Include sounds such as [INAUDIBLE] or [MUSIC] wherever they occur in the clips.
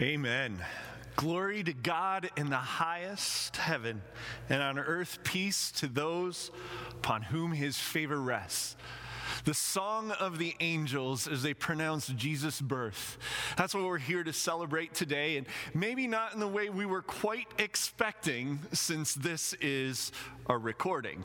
Amen. Glory to God in the highest heaven, and on earth peace to those upon whom his favor rests the song of the angels as they pronounce Jesus' birth. That's what we're here to celebrate today, and maybe not in the way we were quite expecting, since this is a recording.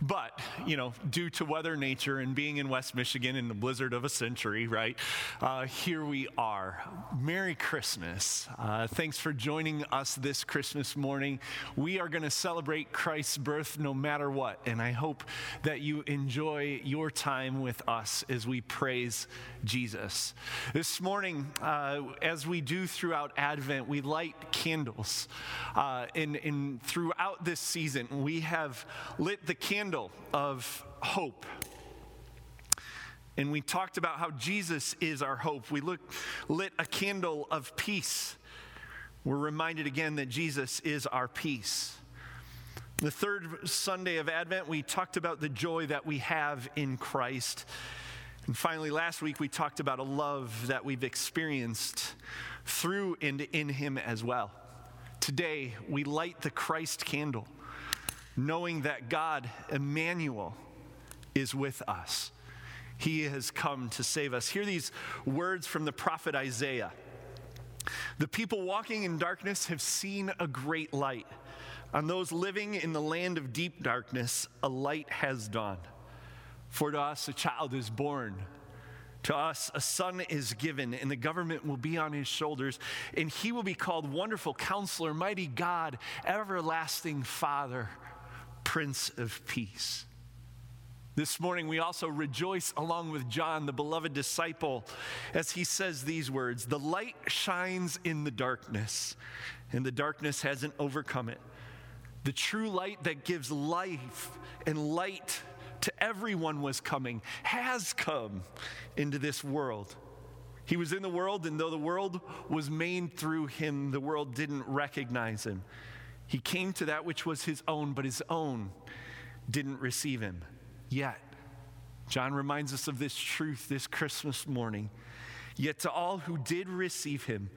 But, you know, due to weather nature and being in West Michigan in the blizzard of a century, right, uh, here we are. Merry Christmas. Uh, thanks for joining us this Christmas morning. We are going to celebrate Christ's birth no matter what, and I hope that you enjoy your time time with us as we praise Jesus. This morning, uh, as we do throughout Advent, we light candles. Uh, and, and throughout this season, we have lit the candle of hope. And we talked about how Jesus is our hope. We look, lit a candle of peace. We're reminded again that Jesus is our peace. The third Sunday of Advent, we talked about the joy that we have in Christ. And finally, last week, we talked about a love that we've experienced through and in Him as well. Today, we light the Christ candle, knowing that God, Emmanuel, is with us. He has come to save us. Hear these words from the prophet Isaiah The people walking in darkness have seen a great light. On those living in the land of deep darkness, a light has dawned. For to us a child is born. To us a son is given, and the government will be on his shoulders, and he will be called Wonderful Counselor, Mighty God, Everlasting Father, Prince of Peace. This morning, we also rejoice along with John, the beloved disciple, as he says these words The light shines in the darkness, and the darkness hasn't overcome it. The true light that gives life and light to everyone was coming, has come into this world. He was in the world, and though the world was made through him, the world didn't recognize him. He came to that which was his own, but his own didn't receive him. Yet, John reminds us of this truth this Christmas morning. Yet to all who did receive him,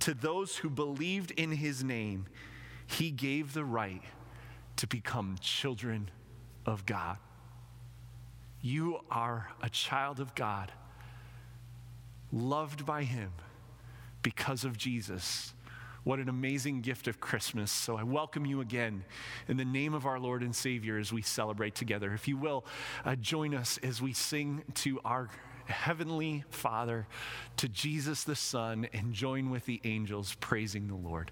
to those who believed in his name, he gave the right to become children of God. You are a child of God, loved by Him because of Jesus. What an amazing gift of Christmas. So I welcome you again in the name of our Lord and Savior as we celebrate together. If you will, uh, join us as we sing to our Heavenly Father, to Jesus the Son, and join with the angels praising the Lord.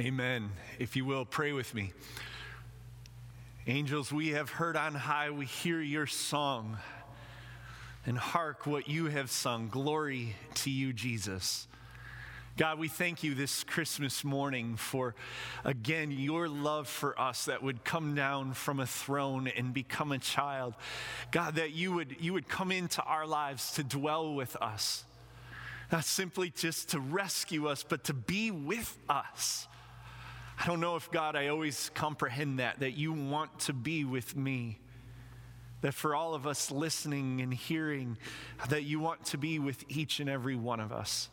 Amen. If you will, pray with me. Angels, we have heard on high, we hear your song. And hark what you have sung. Glory to you, Jesus. God, we thank you this Christmas morning for, again, your love for us that would come down from a throne and become a child. God, that you would, you would come into our lives to dwell with us, not simply just to rescue us, but to be with us. I don't know if, God, I always comprehend that, that you want to be with me. That for all of us listening and hearing, that you want to be with each and every one of us.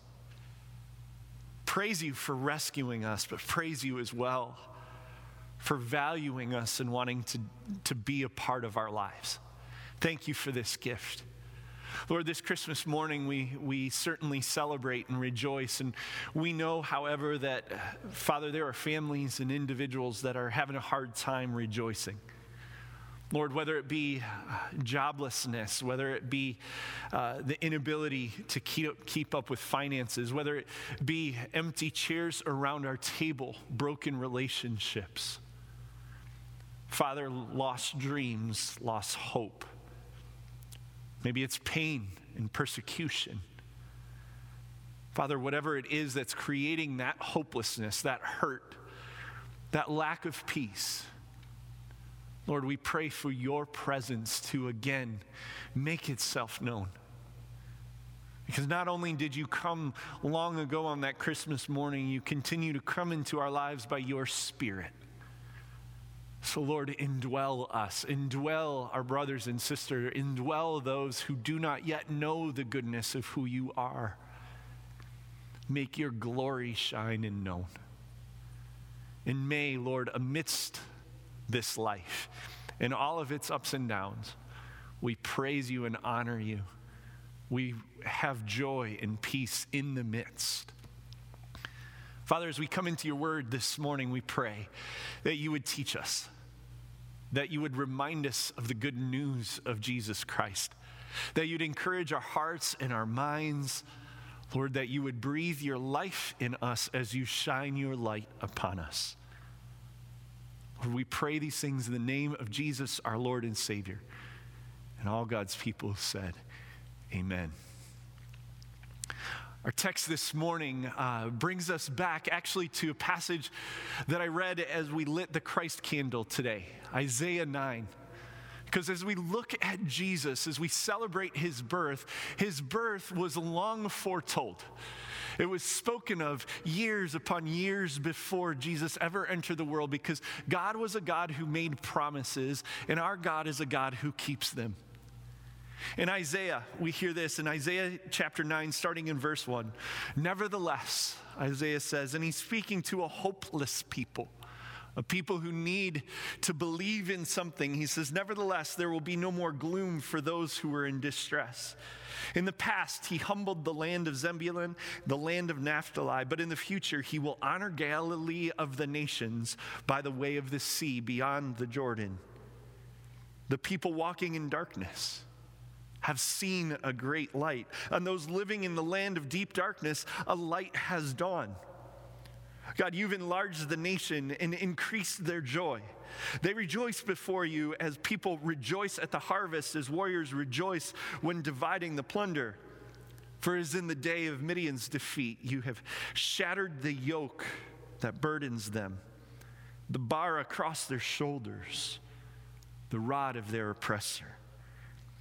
Praise you for rescuing us, but praise you as well for valuing us and wanting to, to be a part of our lives. Thank you for this gift. Lord, this Christmas morning, we, we certainly celebrate and rejoice. And we know, however, that, Father, there are families and individuals that are having a hard time rejoicing. Lord, whether it be joblessness, whether it be uh, the inability to keep, keep up with finances, whether it be empty chairs around our table, broken relationships, Father, lost dreams, lost hope. Maybe it's pain and persecution. Father, whatever it is that's creating that hopelessness, that hurt, that lack of peace, Lord, we pray for your presence to again make itself known. Because not only did you come long ago on that Christmas morning, you continue to come into our lives by your Spirit. So, Lord, indwell us, indwell our brothers and sisters, indwell those who do not yet know the goodness of who you are. Make your glory shine and known. And may, Lord, amidst this life and all of its ups and downs, we praise you and honor you. We have joy and peace in the midst. Father, as we come into your word this morning, we pray that you would teach us, that you would remind us of the good news of Jesus Christ, that you'd encourage our hearts and our minds, Lord, that you would breathe your life in us as you shine your light upon us. Lord, we pray these things in the name of Jesus, our Lord and Savior. And all God's people said, Amen. Our text this morning uh, brings us back actually to a passage that I read as we lit the Christ candle today, Isaiah 9. Because as we look at Jesus, as we celebrate his birth, his birth was long foretold. It was spoken of years upon years before Jesus ever entered the world because God was a God who made promises, and our God is a God who keeps them. In Isaiah, we hear this in Isaiah chapter 9, starting in verse 1. Nevertheless, Isaiah says, and he's speaking to a hopeless people, a people who need to believe in something. He says, Nevertheless, there will be no more gloom for those who are in distress. In the past, he humbled the land of Zebulun, the land of Naphtali, but in the future, he will honor Galilee of the nations by the way of the sea beyond the Jordan. The people walking in darkness have seen a great light. On those living in the land of deep darkness, a light has dawned. God, you've enlarged the nation and increased their joy. They rejoice before you as people rejoice at the harvest, as warriors rejoice when dividing the plunder. For as in the day of Midian's defeat, you have shattered the yoke that burdens them, the bar across their shoulders, the rod of their oppressor.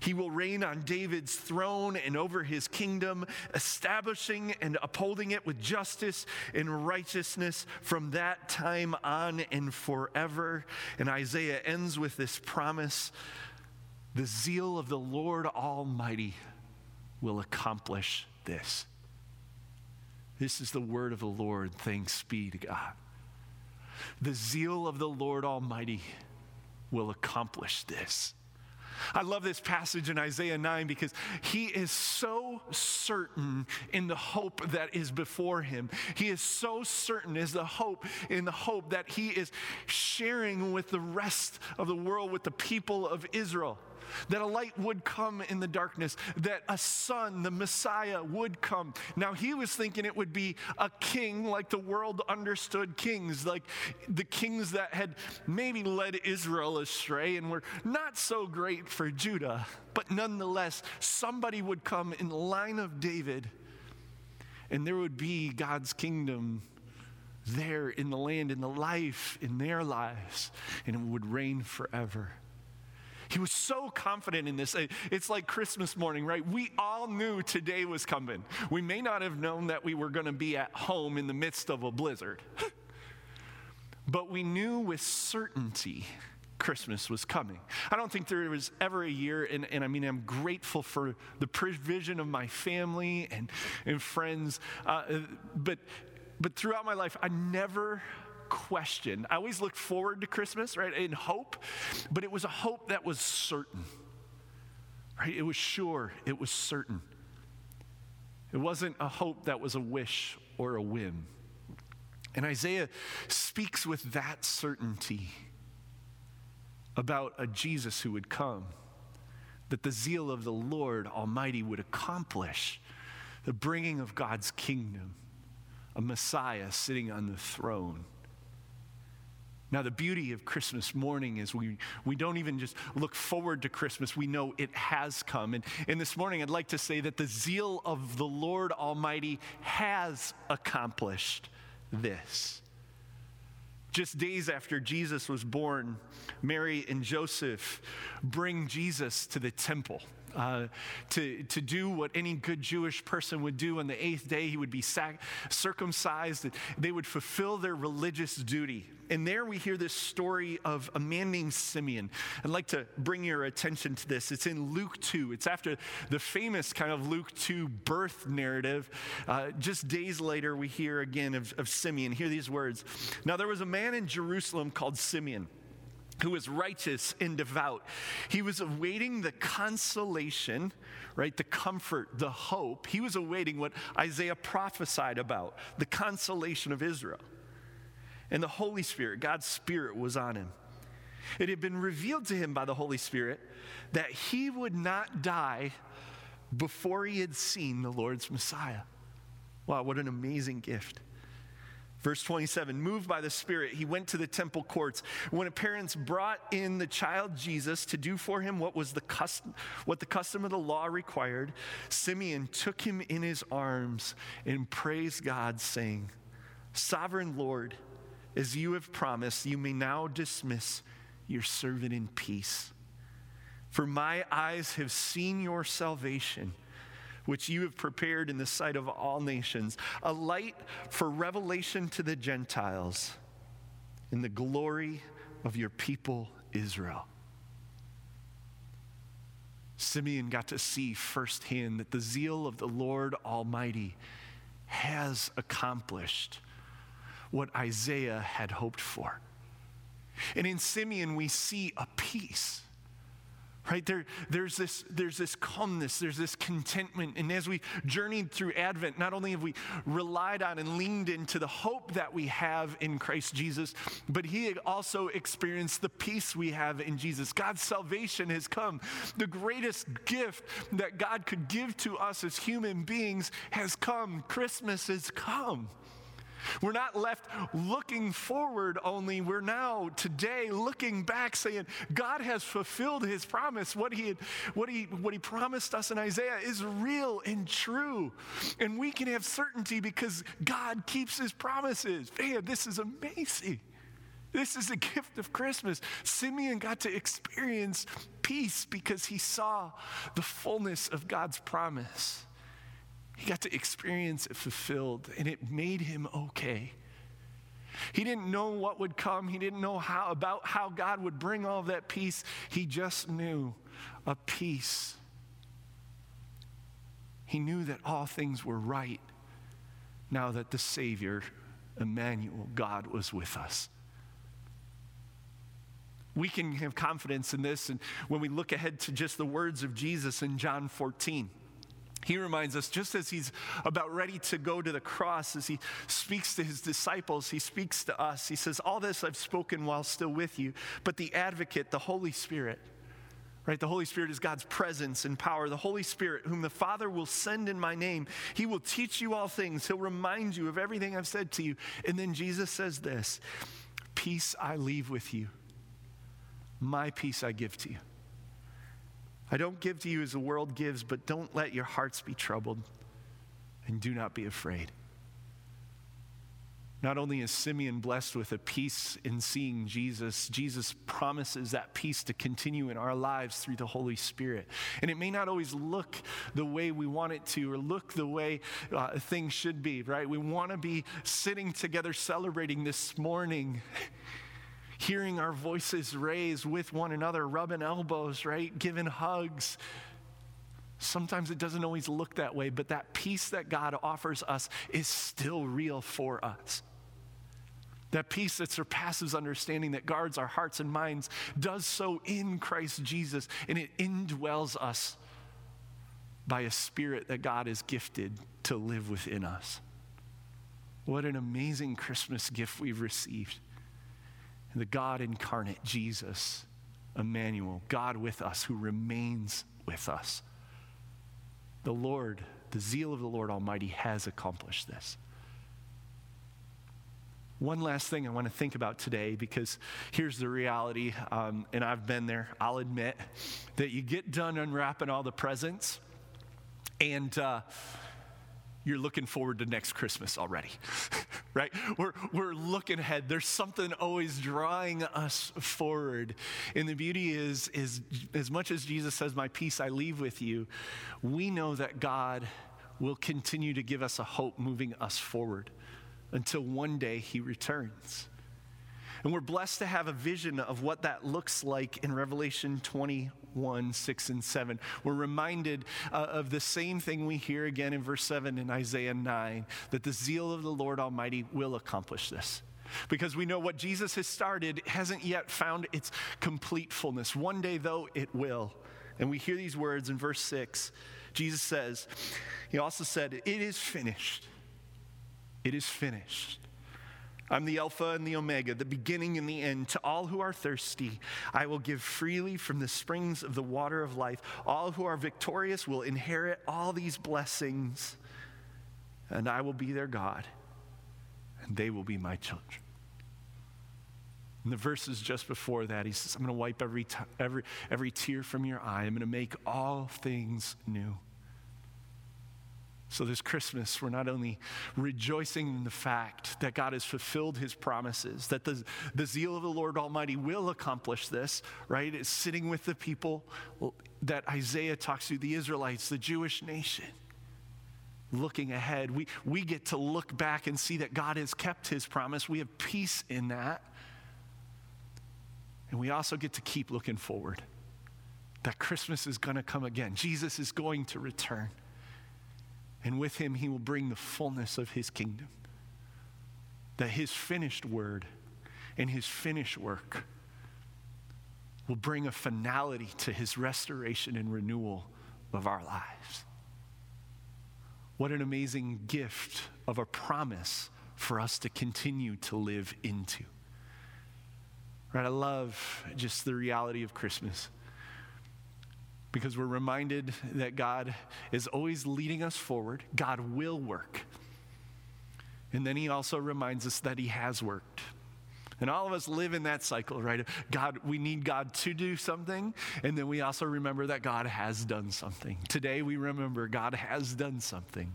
He will reign on David's throne and over his kingdom, establishing and upholding it with justice and righteousness from that time on and forever. And Isaiah ends with this promise the zeal of the Lord Almighty will accomplish this. This is the word of the Lord. Thanks be to God. The zeal of the Lord Almighty will accomplish this. I love this passage in Isaiah 9 because he is so certain in the hope that is before him. He is so certain is the hope in the hope that he is sharing with the rest of the world, with the people of Israel that a light would come in the darkness, that a son, the Messiah, would come. Now, he was thinking it would be a king like the world understood kings, like the kings that had maybe led Israel astray and were not so great for Judah. But nonetheless, somebody would come in the line of David, and there would be God's kingdom there in the land, in the life, in their lives, and it would reign forever. He was so confident in this. It's like Christmas morning, right? We all knew today was coming. We may not have known that we were going to be at home in the midst of a blizzard, [LAUGHS] but we knew with certainty Christmas was coming. I don't think there was ever a year, and, and I mean, I'm grateful for the provision of my family and, and friends, uh, but, but throughout my life, I never question. I always looked forward to Christmas, right, in hope, but it was a hope that was certain, right? It was sure, it was certain. It wasn't a hope that was a wish or a whim. And Isaiah speaks with that certainty about a Jesus who would come, that the zeal of the Lord Almighty would accomplish the bringing of God's kingdom, a Messiah sitting on the throne. Now, the beauty of Christmas morning is we, we don't even just look forward to Christmas, we know it has come. And, and this morning, I'd like to say that the zeal of the Lord Almighty has accomplished this. Just days after Jesus was born, Mary and Joseph bring Jesus to the temple. Uh, to, to do what any good Jewish person would do on the eighth day. He would be sac- circumcised. They would fulfill their religious duty. And there we hear this story of a man named Simeon. I'd like to bring your attention to this. It's in Luke 2. It's after the famous kind of Luke 2 birth narrative. Uh, just days later, we hear again of, of Simeon. Hear these words. Now, there was a man in Jerusalem called Simeon who was righteous and devout. He was awaiting the consolation, right? The comfort, the hope. He was awaiting what Isaiah prophesied about the consolation of Israel. And the Holy Spirit, God's Spirit, was on him. It had been revealed to him by the Holy Spirit that he would not die before he had seen the Lord's Messiah. Wow, what an amazing gift. Verse 27 Moved by the Spirit, he went to the temple courts. When parents brought in the child Jesus to do for him what was the custom, what the custom of the law required, Simeon took him in his arms and praised God, saying, Sovereign Lord, as you have promised, you may now dismiss your servant in peace. For my eyes have seen your salvation, which you have prepared in the sight of all nations, a light for revelation to the Gentiles in the glory of your people Israel. Simeon got to see firsthand that the zeal of the Lord Almighty has accomplished what Isaiah had hoped for. And in Simeon, we see a peace. Right there, there's this, there's this calmness, there's this contentment. And as we journeyed through Advent, not only have we relied on and leaned into the hope that we have in Christ Jesus, but he also experienced the peace we have in Jesus. God's salvation has come. The greatest gift that God could give to us as human beings has come. Christmas has come. We're not left looking forward only. We're now today looking back saying, God has fulfilled his promise. What he, had, what, he, what he promised us in Isaiah is real and true. And we can have certainty because God keeps his promises. Man, this is amazing. This is a gift of Christmas. Simeon got to experience peace because he saw the fullness of God's promise. He got to experience it fulfilled, and it made him okay. He didn't know what would come. He didn't know how about how God would bring all that peace. He just knew a peace. He knew that all things were right now that the Savior, Emmanuel, God was with us. We can have confidence in this. And when we look ahead to just the words of Jesus in John 14, he reminds us, just as he's about ready to go to the cross, as he speaks to his disciples, he speaks to us. He says, All this I've spoken while still with you, but the advocate, the Holy Spirit, right? The Holy Spirit is God's presence and power. The Holy Spirit, whom the Father will send in my name, he will teach you all things. He'll remind you of everything I've said to you. And then Jesus says this Peace I leave with you, my peace I give to you. I don't give to you as the world gives, but don't let your hearts be troubled and do not be afraid. Not only is Simeon blessed with a peace in seeing Jesus, Jesus promises that peace to continue in our lives through the Holy Spirit. And it may not always look the way we want it to or look the way uh, things should be, right? We want to be sitting together celebrating this morning [LAUGHS] hearing our voices raised with one another, rubbing elbows, right? Giving hugs. Sometimes it doesn't always look that way, but that peace that God offers us is still real for us. That peace that surpasses understanding, that guards our hearts and minds, does so in Christ Jesus, and it indwells us by a spirit that God has gifted to live within us. What an amazing Christmas gift we've received the God incarnate, Jesus, Emmanuel, God with us, who remains with us. The Lord, the zeal of the Lord Almighty has accomplished this. One last thing I want to think about today because here's the reality, um, and I've been there, I'll admit, that you get done unwrapping all the presents, and uh, you're looking forward to next Christmas already, [LAUGHS] right? We're, we're looking ahead. There's something always drawing us forward. And the beauty is, is as much as Jesus says, My peace I leave with you, we know that God will continue to give us a hope moving us forward until one day he returns. And we're blessed to have a vision of what that looks like in Revelation 21, 6, and 7. We're reminded uh, of the same thing we hear again in verse 7 in Isaiah 9 that the zeal of the Lord Almighty will accomplish this. Because we know what Jesus has started hasn't yet found its complete fullness. One day, though, it will. And we hear these words in verse 6. Jesus says, He also said, It is finished. It is finished. I'm the Alpha and the Omega, the beginning and the end. To all who are thirsty, I will give freely from the springs of the water of life. All who are victorious will inherit all these blessings, and I will be their God, and they will be my children. In the verses just before that, he says, I'm going to wipe every, t- every, every tear from your eye. I'm going to make all things new. So, this Christmas, we're not only rejoicing in the fact that God has fulfilled his promises, that the, the zeal of the Lord Almighty will accomplish this, right? It's sitting with the people that Isaiah talks to, the Israelites, the Jewish nation. Looking ahead, we, we get to look back and see that God has kept his promise. We have peace in that. And we also get to keep looking forward that Christmas is going to come again, Jesus is going to return and with him he will bring the fullness of his kingdom. That his finished word and his finished work will bring a finality to his restoration and renewal of our lives. What an amazing gift of a promise for us to continue to live into. Right? I love just the reality of Christmas because we're reminded that God is always leading us forward. God will work. And then he also reminds us that he has worked. And all of us live in that cycle, right? God, we need God to do something, and then we also remember that God has done something. Today we remember God has done something.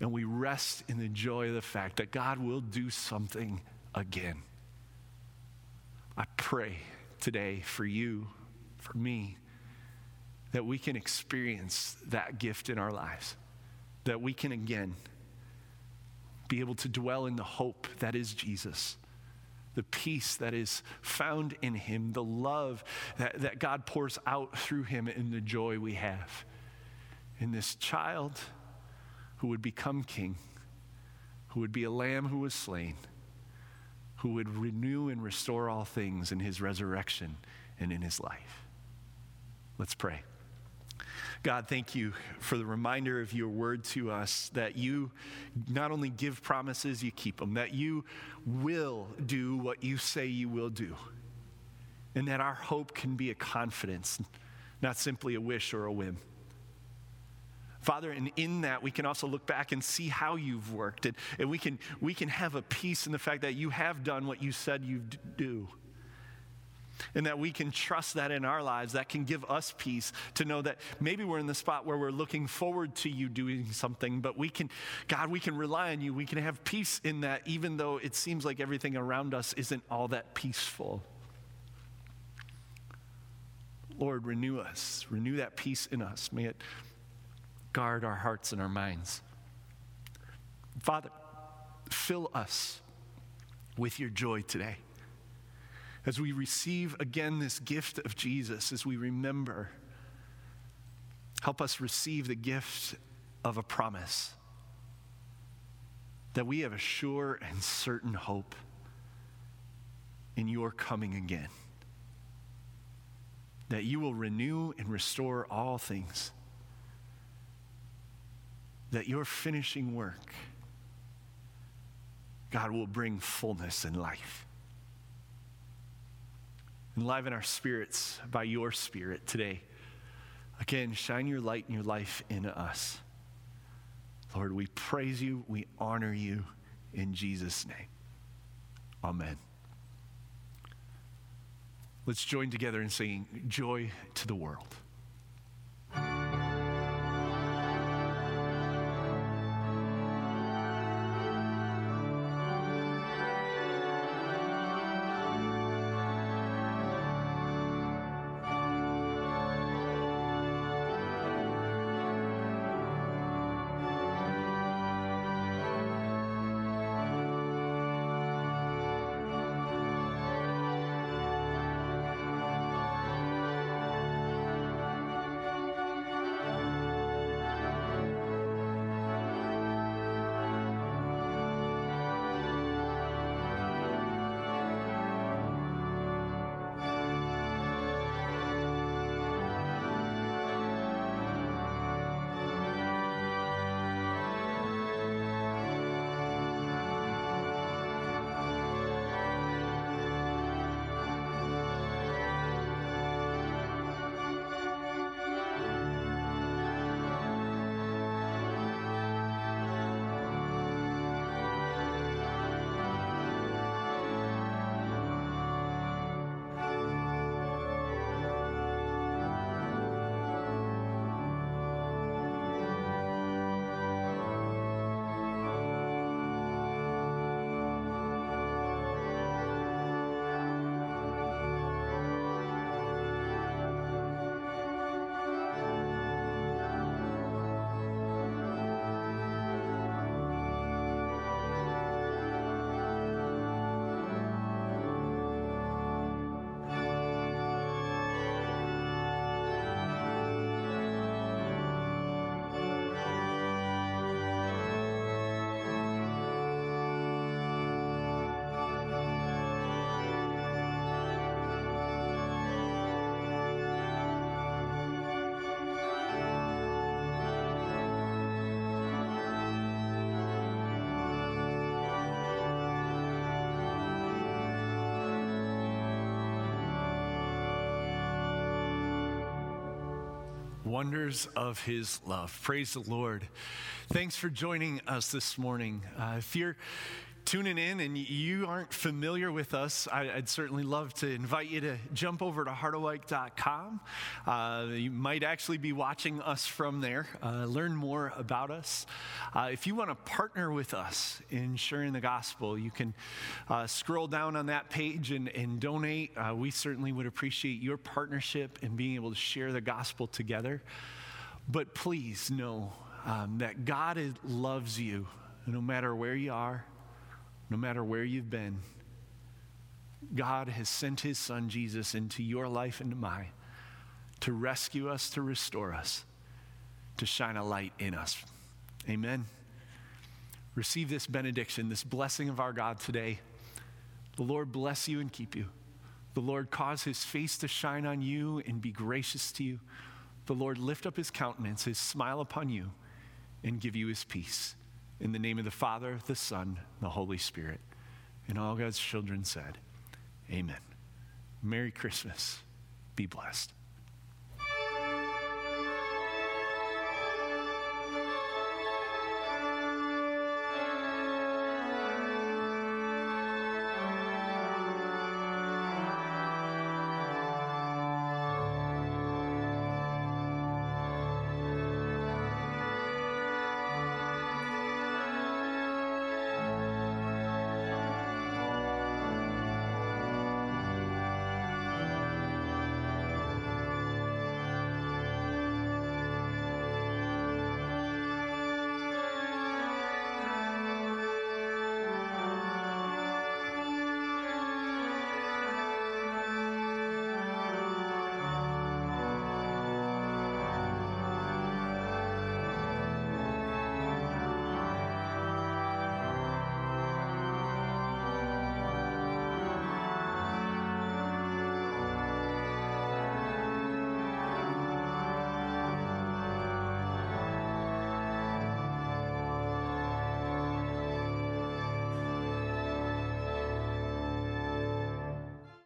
And we rest in the joy of the fact that God will do something again. I pray today for you, for me, that we can experience that gift in our lives, that we can again be able to dwell in the hope that is Jesus, the peace that is found in Him, the love that, that God pours out through Him, and the joy we have in this child who would become king, who would be a lamb who was slain, who would renew and restore all things in his resurrection and in his life. Let's pray. God, thank you for the reminder of your word to us that you not only give promises, you keep them, that you will do what you say you will do, and that our hope can be a confidence, not simply a wish or a whim. Father, and in that we can also look back and see how you've worked, and, and we, can, we can have a peace in the fact that you have done what you said you'd do and that we can trust that in our lives. That can give us peace to know that maybe we're in the spot where we're looking forward to you doing something, but we can, God, we can rely on you. We can have peace in that, even though it seems like everything around us isn't all that peaceful. Lord, renew us, renew that peace in us. May it guard our hearts and our minds. Father, fill us with your joy today as we receive again this gift of Jesus, as we remember, help us receive the gift of a promise that we have a sure and certain hope in your coming again. That you will renew and restore all things. That your finishing work, God, will bring fullness and life. Enliven our spirits by your spirit today. Again, shine your light and your life in us. Lord, we praise you, we honor you in Jesus' name. Amen. Let's join together in singing Joy to the world. Wonders of his love. Praise the Lord. Thanks for joining us this morning. Uh, if you're tuning in and you aren't familiar with us, I, would certainly love to invite you to jump over to harderwyk.com. Uh, you might actually be watching us from there, uh, learn more about us. Uh, if you want to partner with us in sharing the gospel, you can uh, scroll down on that page and, and donate. Uh, we certainly would appreciate your partnership in being able to share the gospel together. But please know um, that God loves you no matter where you are no matter where you've been, God has sent his son Jesus into your life and mine to rescue us, to restore us, to shine a light in us. Amen. Receive this benediction, this blessing of our God today. The Lord bless you and keep you. The Lord cause his face to shine on you and be gracious to you. The Lord lift up his countenance, his smile upon you, and give you his peace. In the name of the Father, the Son, the Holy Spirit. And all God's children said, Amen. Merry Christmas. Be blessed.